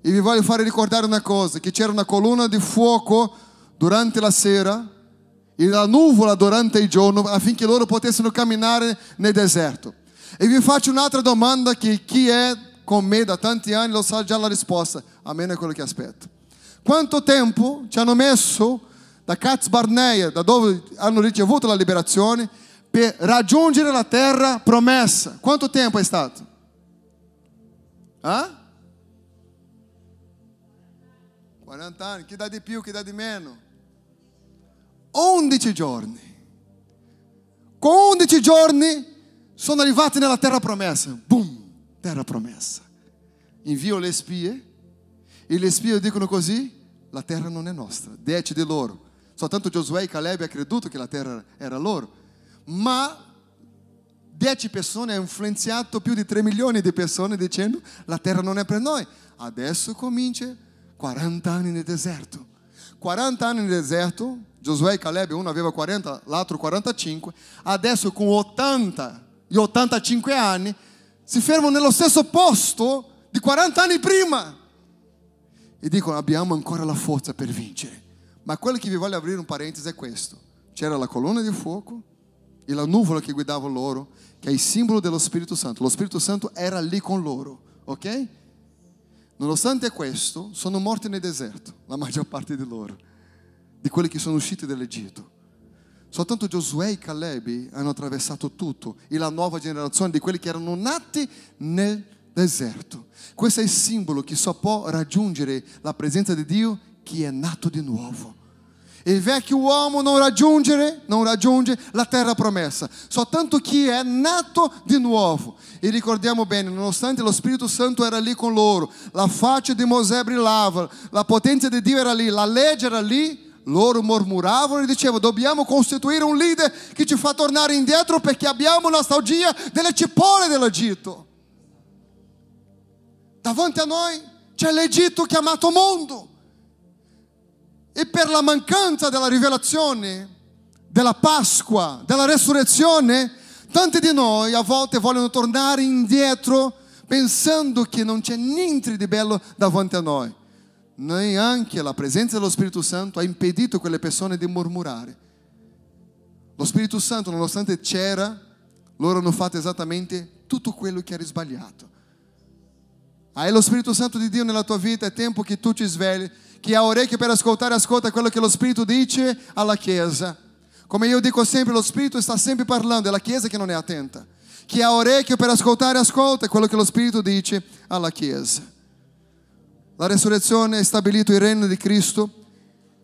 [SPEAKER 1] e vi voglio fare ricordare una cosa, che c'era una colonna di fuoco durante la sera e la nuvola durante il giorno affinché loro potessero camminare nel deserto. E vi faccio un'altra domanda che chi è con me da tanti anni lo sa già la risposta, almeno è quello che aspetto. Quanto tempo ci hanno messo da Katz Barnea, da dove hanno ricevuto la liberazione, per raggiungere la terra promessa? Quanto tempo è stato? Ah? 40 anni, chi dà di più, chi dà di meno? 11 giorni. Con 11 giorni sono arrivati nella terra promessa. Boom, terra promessa. Invio le spie e le spie dicono così, la terra non è nostra, dieci di loro. Soltanto Giosuè e Caleb hanno creduto che la terra era loro. Ma dieci persone hanno influenzato più di 3 milioni di persone dicendo la terra non è per noi. Adesso comincia 40 anni nel deserto. 40 anni nel deserto, Giosuè e Caleb, uno aveva 40, l'altro 45, adesso con 80 e 85 anni si fermano nello stesso posto di 40 anni prima e dicono abbiamo ancora la forza per vincere. Ma quello che vi voglio aprire un parentesi è questo. C'era la colonna di fuoco e la nuvola che guidava loro, che è il simbolo dello Spirito Santo. Lo Spirito Santo era lì con loro, ok? Nonostante questo, sono morti nel deserto, la maggior parte di loro, di quelli che sono usciti dall'Egitto. Soltanto Giosuè e Caleb hanno attraversato tutto e la nuova generazione di quelli che erano nati nel deserto. Questo è il simbolo che só può raggiungere la presenza di Dio chi è nato di nuovo. Il vecchio uomo non raggiunge, non raggiunge la terra promessa, soltanto chi è nato di nuovo. E ricordiamo bene, nonostante lo Spirito Santo era lì con loro, la faccia di Mosè brillava, la potenza di Dio era lì, la legge era lì, loro mormuravano e dicevano dobbiamo costituire un leader che ci fa tornare indietro perché abbiamo nostalgia delle cipolle dell'Egitto. Davanti a noi c'è l'Egitto chiamato mondo. E per la mancanza della rivelazione, della Pasqua, della resurrezione, tanti di noi a volte vogliono tornare indietro pensando che non c'è niente di bello davanti a noi. Neanche la presenza dello Spirito Santo ha impedito quelle persone di mormorare. Lo Spirito Santo, nonostante c'era, loro hanno fatto esattamente tutto quello che era sbagliato. Hai lo Spirito Santo di Dio nella tua vita, è tempo che tu ti svegli chi ha orecchie per ascoltare, ascolta quello che lo Spirito dice alla Chiesa. Come io dico sempre, lo Spirito sta sempre parlando, è la Chiesa che non è attenta. Chi ha orecchio per ascoltare, ascolta quello che lo Spirito dice alla Chiesa. La resurrezione ha stabilito il regno di Cristo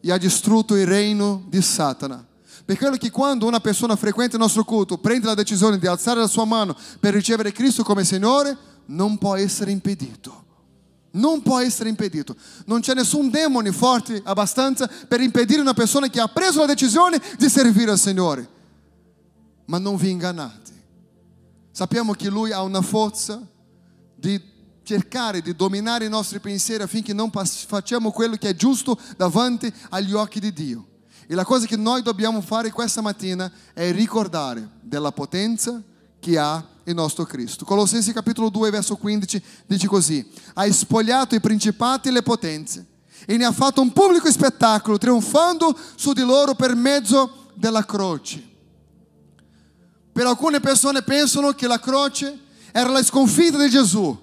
[SPEAKER 1] e ha distrutto il regno di Satana. Per quello che quando una persona frequenta il nostro culto prende la decisione di alzare la sua mano per ricevere Cristo come Signore, non può essere impedito. Non può essere impedito. Non c'è nessun demone forte abbastanza per impedire una persona che ha preso la decisione di servire al Signore. Ma non vi ingannate. Sappiamo che Lui ha una forza di cercare di dominare i nostri pensieri affinché non facciamo quello che è giusto davanti agli occhi di Dio. E la cosa che noi dobbiamo fare questa mattina è ricordare della potenza che ha il nostro Cristo. Colossensi capitolo 2 verso 15 dice così, ha spogliato i principati e le potenze e ne ha fatto un pubblico spettacolo trionfando su di loro per mezzo della croce. Per alcune persone pensano che la croce era la sconfitta di Gesù.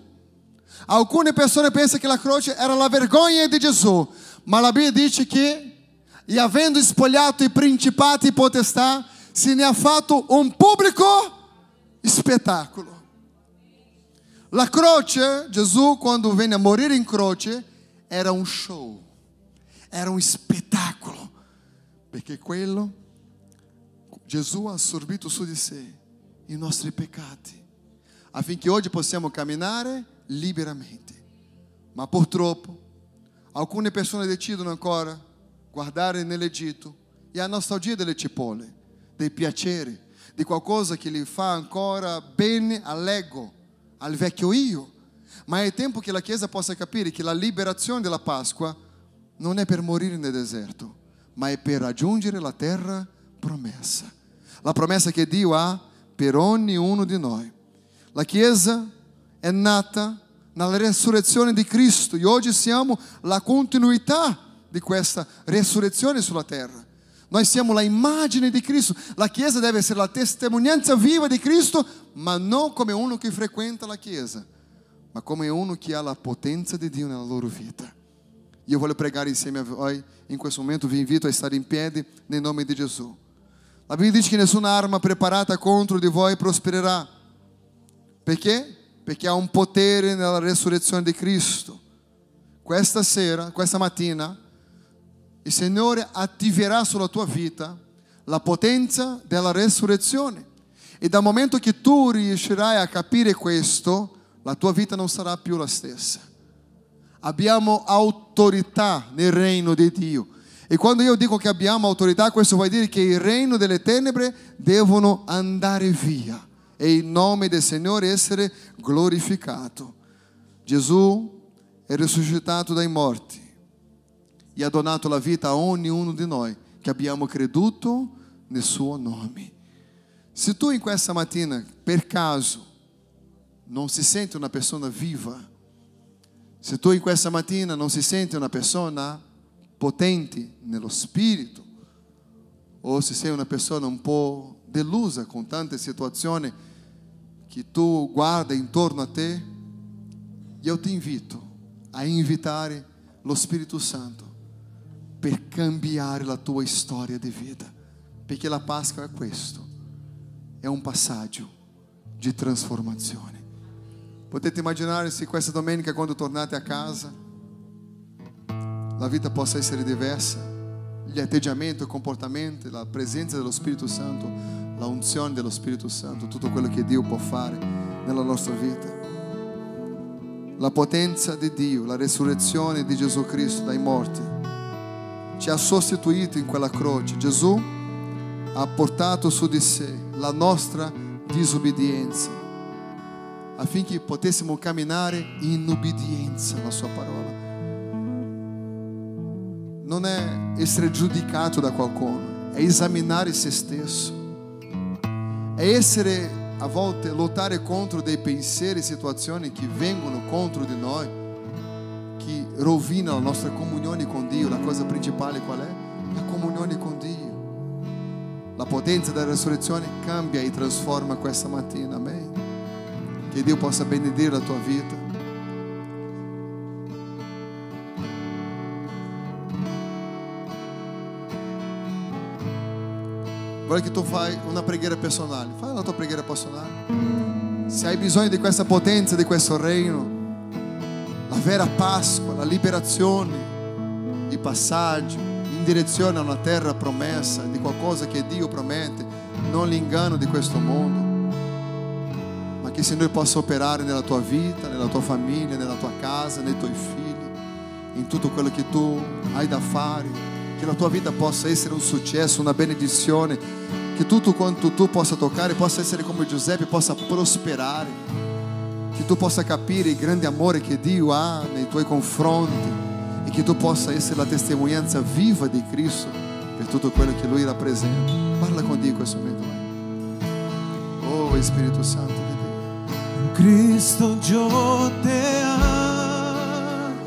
[SPEAKER 1] Alcune persone pensano che la croce era la vergogna di Gesù, ma la Bibbia dice che, e avendo spogliato i principati e potestà, se ne ha fatto un pubblico spettacolo. La croce, Gesù quando venne a morire in croce, era un show, era un spettacolo, perché quello Gesù ha assorbito su di sé i nostri peccati, affinché oggi possiamo camminare liberamente. Ma purtroppo alcune persone decidono ancora guardare nell'Egitto e a nostalgia delle cipolle, dei piaceri, di qualcosa che gli fa ancora bene all'ego, al vecchio io. Ma è tempo che la Chiesa possa capire che la liberazione della Pasqua non è per morire nel deserto, ma è per raggiungere la terra promessa. La promessa che Dio ha per ognuno di noi. La Chiesa è nata nella resurrezione di Cristo e oggi siamo la continuità di questa resurrezione sulla terra. Noi siamo la immagine di Cristo. La Chiesa deve essere la testimonianza viva di Cristo, ma non come uno che frequenta la Chiesa, ma come uno che ha la potenza di Dio nella loro vita. Io voglio pregare insieme a voi in questo momento, vi invito a stare in piedi nel nome di Gesù. La Bibbia dice che nessuna arma preparata contro di voi prospererà. Perché? Perché ha un potere nella resurrezione di Cristo. Questa sera, questa mattina, il Signore attiverà sulla tua vita la potenza della resurrezione. E dal momento che tu riuscirai a capire questo, la tua vita non sarà più la stessa. Abbiamo autorità nel regno di Dio. E quando io dico che abbiamo autorità, questo vuol dire che il regno delle tenebre devono andare via e il nome del Signore essere glorificato. Gesù è risuscitato dai morti e ha donato la vita a ognuno di noi che abbiamo creduto nel suo nome. Se tu in questa mattina, per caso, non si sente una persona viva, se tu in questa mattina non si sente una persona potente nello spirito, o se sei una persona un po' delusa con tante situazioni che tu guarda intorno a te, io ti invito a invitare lo Spirito Santo per cambiare la tua storia di vita, perché la Pasqua è questo, è un passaggio di trasformazione. Potete immaginare se questa domenica quando tornate a casa la vita possa essere diversa, gli atteggiamenti, i comportamenti, la presenza dello Spirito Santo, la unzione dello Spirito Santo, tutto quello che Dio può fare nella nostra vita. La potenza di Dio, la resurrezione di Gesù Cristo dai morti ci ha sostituito in quella croce. Gesù ha portato su di sé la nostra disobbedienza affinché potessimo camminare in obbedienza alla sua parola. Non è essere giudicato da qualcuno, è esaminare se stesso. È essere a volte lottare contro dei pensieri e situazioni che vengono contro di noi, che rovinano la nostra comunione con Dio. La cosa principale qual è? La comunione con Dio. La potenza della resurrezione cambia e trasforma questa mattina. Amen. Che Dio possa benedire la tua vita. Voglio che tu fai una preghiera personale. Fai la tua preghiera personale. Se hai bisogno di questa potenza, di questo regno, la vera Pasqua, la liberazione, il passaggio in direzione a una terra promessa, di qualcosa che Dio promette, non l'inganno di questo mondo. Ma che il Signore possa operare nella tua vita, nella tua famiglia, nella tua casa, nei tuoi figli, in tutto quello che tu hai da fare, che la tua vita possa essere un successo, una benedizione, che tutto quanto tu possa toccare possa essere come Giuseppe, possa prosperare, che tu possa capire il grande amore che Dio ha nei tuoi confronti e che tu possa essere la testimonianza viva di Cristo per tutto quello che Lui rappresenta. Parla con Dio in questo momento. Oh Spirito Santo.
[SPEAKER 2] Cristo yo te amo.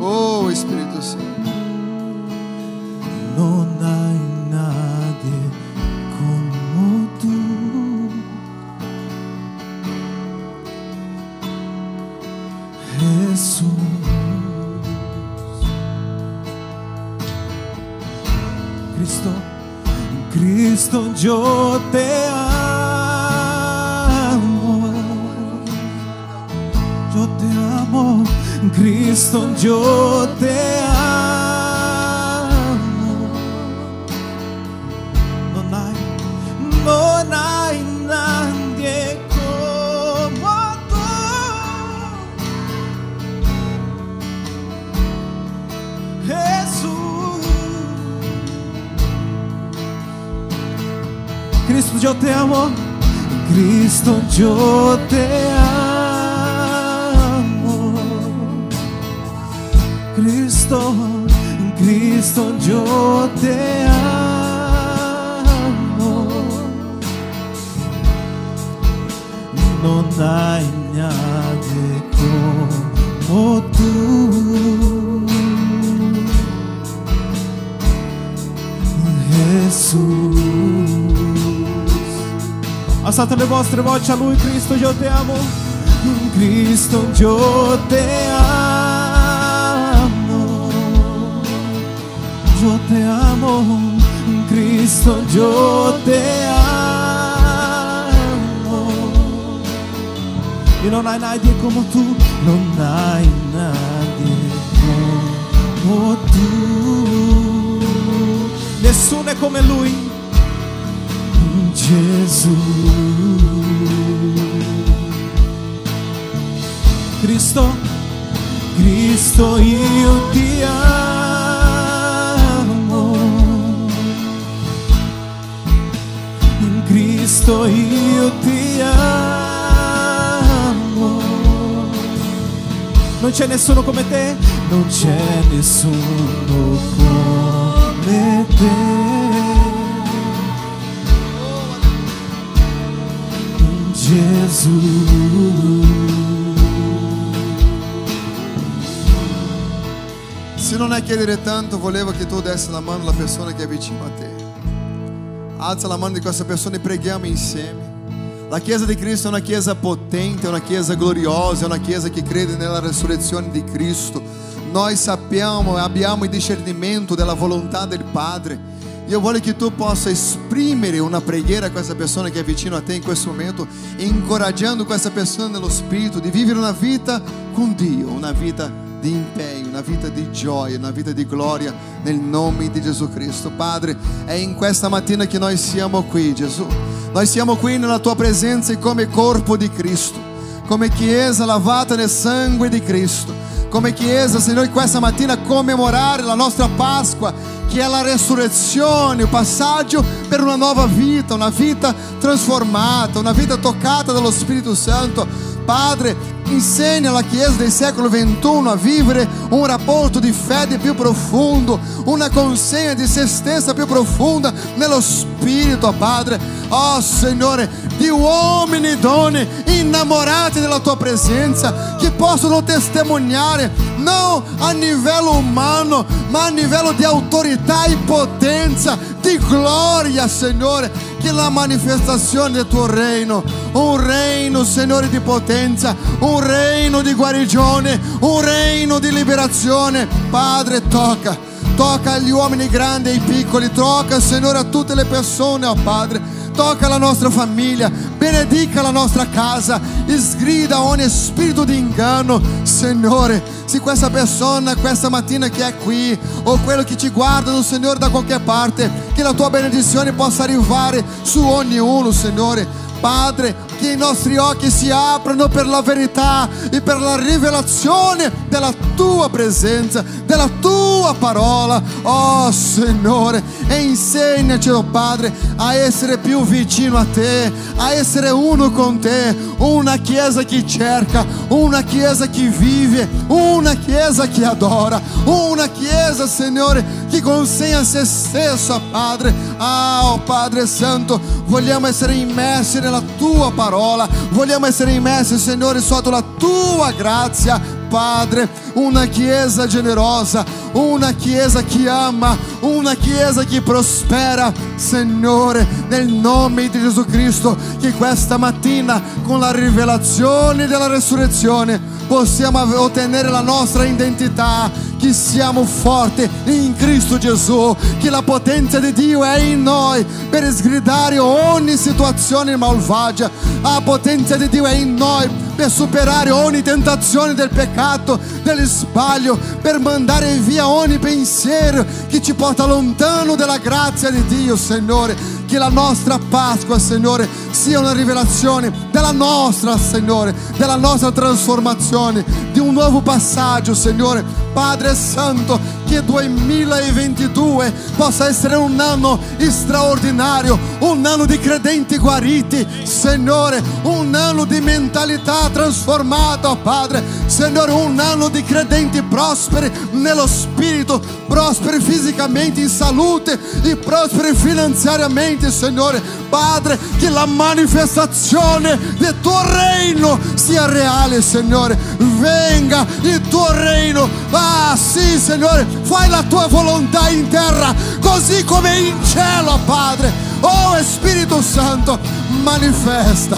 [SPEAKER 1] Oh Espírito Santo.
[SPEAKER 2] Non hay Cristo, Cristo yo te amo. Yo te amo, Cristo yo te amo. Yo te amo. Cristo, yo te amo. Cristo, Cristo, yo te amo. Non hay nadie como tú. Jesús. Alzate le vostre voci a Lui, Cristo, io te amo. Cristo, io te amo. Io te amo. Cristo, io te amo. E non hai nadie come tu, non hai nadie come tu. Nessuno è come lui. Cristo, Cristo io ti amo. In Cristo io ti amo. Non c'è nessuno come te, non c'è nessuno come te. Gesù.
[SPEAKER 1] Se non è chiedere tanto, volevo che tu dessi la mano alla persona che è vicino a te. Alza la mano di questa persona e preghiamo insieme. La Chiesa di Cristo è una Chiesa potente, è una Chiesa gloriosa, è una Chiesa che crede nella resurrezione di Cristo. Noi sappiamo e abbiamo il discernimento della volontà del Padre. Io voglio che tu possa esprimere una preghiera a questa persona che è vicino a te in questo momento, incoraggiando questa persona nello spirito di vivere una vita con Dio, una vita di impegno, una vita di gioia, una vita di gloria nel nome di Gesù Cristo. Padre, è in questa mattina che noi siamo qui, Gesù. Noi siamo qui nella tua presenza come corpo di Cristo, come Chiesa lavata nel sangue di Cristo, come Chiesa, Signore, questa mattina commemorare la nostra Pasqua, che è la resurrezione, il passaggio per una nuova vita, una vita trasformata, una vita toccata dallo Spirito Santo. Padre, insegna alla Chiesa del secolo XXI a vivere un rapporto di fede più profondo, una consegna di se stessa più profonda nello Spirito, Padre. Oh Signore, di uomini e donne innamorati della tua presenza, che possono testimoniare non a livello umano, ma a livello di autorità e potenza, di gloria, Signore, che la manifestazione del tuo reino, un reino, Signore, di potenza, un reino di guarigione, un reino di liberazione. Padre, tocca, tocca agli uomini grandi e piccoli, tocca, Signore, a tutte le persone, oh Padre. Tocca la nostra famiglia, benedica la nostra casa, sgrida ogni spirito di inganno, Signore. Se questa persona questa mattina che è qui, o quello che ti guardano, Signore, da qualche parte, che la tua benedizione possa arrivare su ognuno, Signore. Padre, che i nostri occhi si aprano per la verità e per la rivelazione della tua presenza, della tua parola. Oh Signore, e insegnaci, oh Padre, a essere più vicino a te, a essere uno con te, una chiesa che cerca, una chiesa che vive, una chiesa che adora, una chiesa, Signore, che consegna se stessa, Padre. Ah, oh Padre Santo, vogliamo essere immersi nella tua parola, vogliamo essere immersi, Signore, sotto la tua grazia. Padre, una chiesa generosa, una chiesa che ama, una chiesa che prospera, Signore, nel nome di Gesù Cristo, che questa mattina con la rivelazione della resurrezione possiamo ottenere la nostra identità, che siamo forti in Cristo Gesù, che la potenza di Dio è in noi per sgridare ogni situazione malvagia, la potenza di Dio è in noi per superare ogni tentazione del peccato, del sbaglio, per mandare via ogni pensiero che ci porta lontano dalla grazia di Dio, Signore. Che la nostra Pasqua, Signore, sia una rivelazione della nostra, Signore, della nostra trasformazione, di un nuovo passaggio, Signore. Padre Santo, che 2022 possa essere un anno straordinario, un anno di credenti guariti, Signore, un anno di mentalità trasformata, Padre, Signore, un anno di credenti prosperi nello spirito, prosperi fisicamente in salute e prosperi finanziariamente, Signore, Padre, che la manifestazione del tuo reino sia reale, Signore, venga il tuo reino, ah sì, Signore, fai la tua volontà in terra, così come in cielo, Padre. Oh Spirito Santo, manifesta,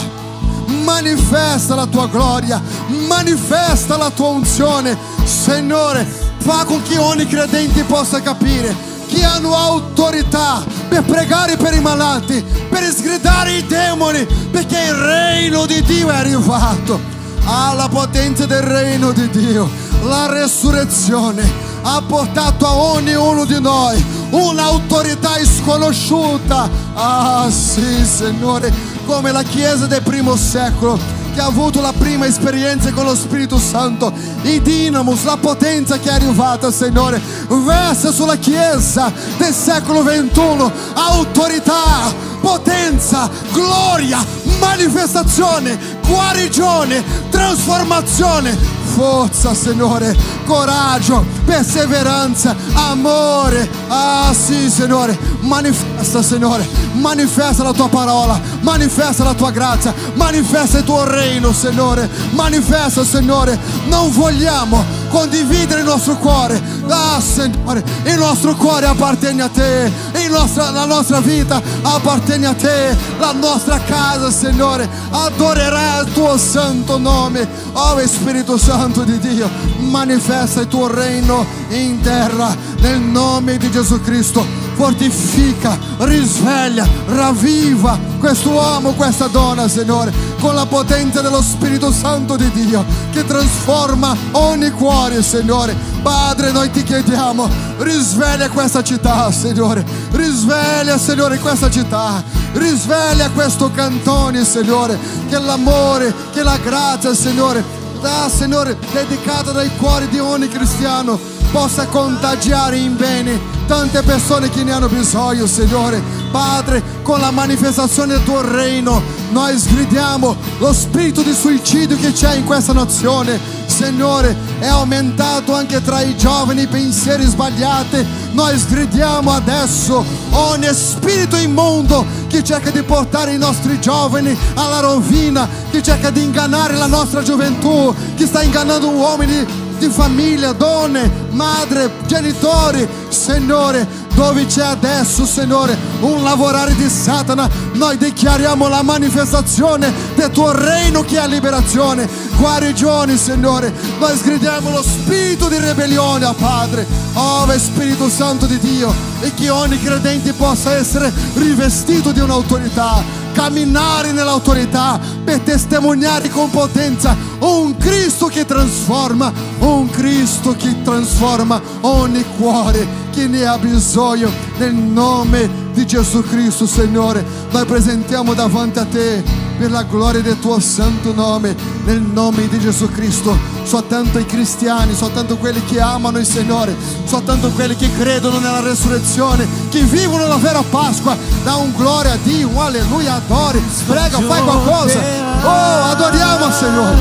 [SPEAKER 1] manifesta la tua gloria, manifesta la tua unzione, Signore, fa con che ogni credente possa capire che hanno autorità per pregare per i malati, per sgridare i demoni, perché il reino di Dio è arrivato. Alla potenza del reino di Dio, la resurrezione ha portato a ognuno di noi un'autorità sconosciuta. Ah sì, Signore, come la Chiesa del primo secolo che ha avuto la prima esperienza con lo Spirito Santo, i dinamus, la potenza che è arrivata, Signore, versa sulla Chiesa del secolo XXI, autorità, potenza, gloria, manifestazione, guarigione, trasformazione, forza, Signore, coraggio, perseveranza, amore. Ah, sì, Signore, manifesta, Signore, manifesta la tua parola, manifesta la tua grazia, manifesta il tuo reino, Signore, manifesta, Signore. Non vogliamo condividere il nostro cuore. Ah, Signore, il nostro cuore appartiene a te, il nostra, la nostra vita appartiene a te, la nostra casa, Signore, adorerà il tuo santo nome. Oh Spirito Santo di Dio, manifesta il tuo reino in terra nel nome di Gesù Cristo. Fortifica, risveglia, ravviva quest'uomo, questa donna, Signore, con la potenza dello Spirito Santo di Dio che trasforma ogni cuore, Signore. Padre, noi ti chiediamo, risveglia questa città, Signore. Risveglia, Signore, questa città. Risveglia questo cantone, Signore. Che l'amore, che la grazia, Signore, da, Signore, dedicata dai cuori di ogni cristiano possa contagiare in bene tante persone che ne hanno bisogno, Signore. Padre, con la manifestazione del tuo reino, noi sgridiamo lo spirito di suicidio che c'è in questa nazione. Signore, è aumentato anche tra i giovani pensieri sbagliati. Noi sgridiamo adesso ogni spirito immondo che cerca di portare i nostri giovani alla rovina, che cerca di ingannare la nostra gioventù, che sta ingannando uomini di famiglia, donne, madre, genitori, Signore, dove c'è adesso, Signore, un lavorare di Satana, noi dichiariamo la manifestazione del tuo reino che è liberazione, guarigione, Signore. Noi sgridiamo lo spirito di ribellione a Padre, oh Spirito Santo di Dio, e che ogni credente possa essere rivestito di un'autorità camminare nell'autorità per testimoniare con potenza un Cristo che trasforma, un Cristo che trasforma ogni cuore che ne ha bisogno nel nome di Gesù Cristo, Signore. Noi presentiamo davanti a te per la gloria del tuo santo nome, nel nome di Gesù Cristo. Soltanto i cristiani, soltanto quelli che amano il Signore, soltanto quelli che credono nella resurrezione, che vivono la vera Pasqua, dà un gloria a Dio, un alleluia, adori, prega, fai qualcosa. Oh, adoriamo Signore.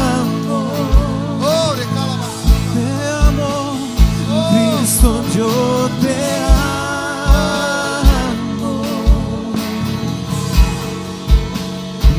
[SPEAKER 1] Oh, recala
[SPEAKER 2] amo, Cristo, yo te amo.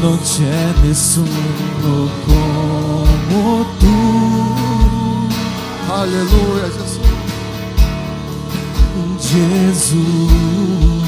[SPEAKER 2] Non c'è nessuno come tu,
[SPEAKER 1] aleluia, Jesus.
[SPEAKER 2] Gesù.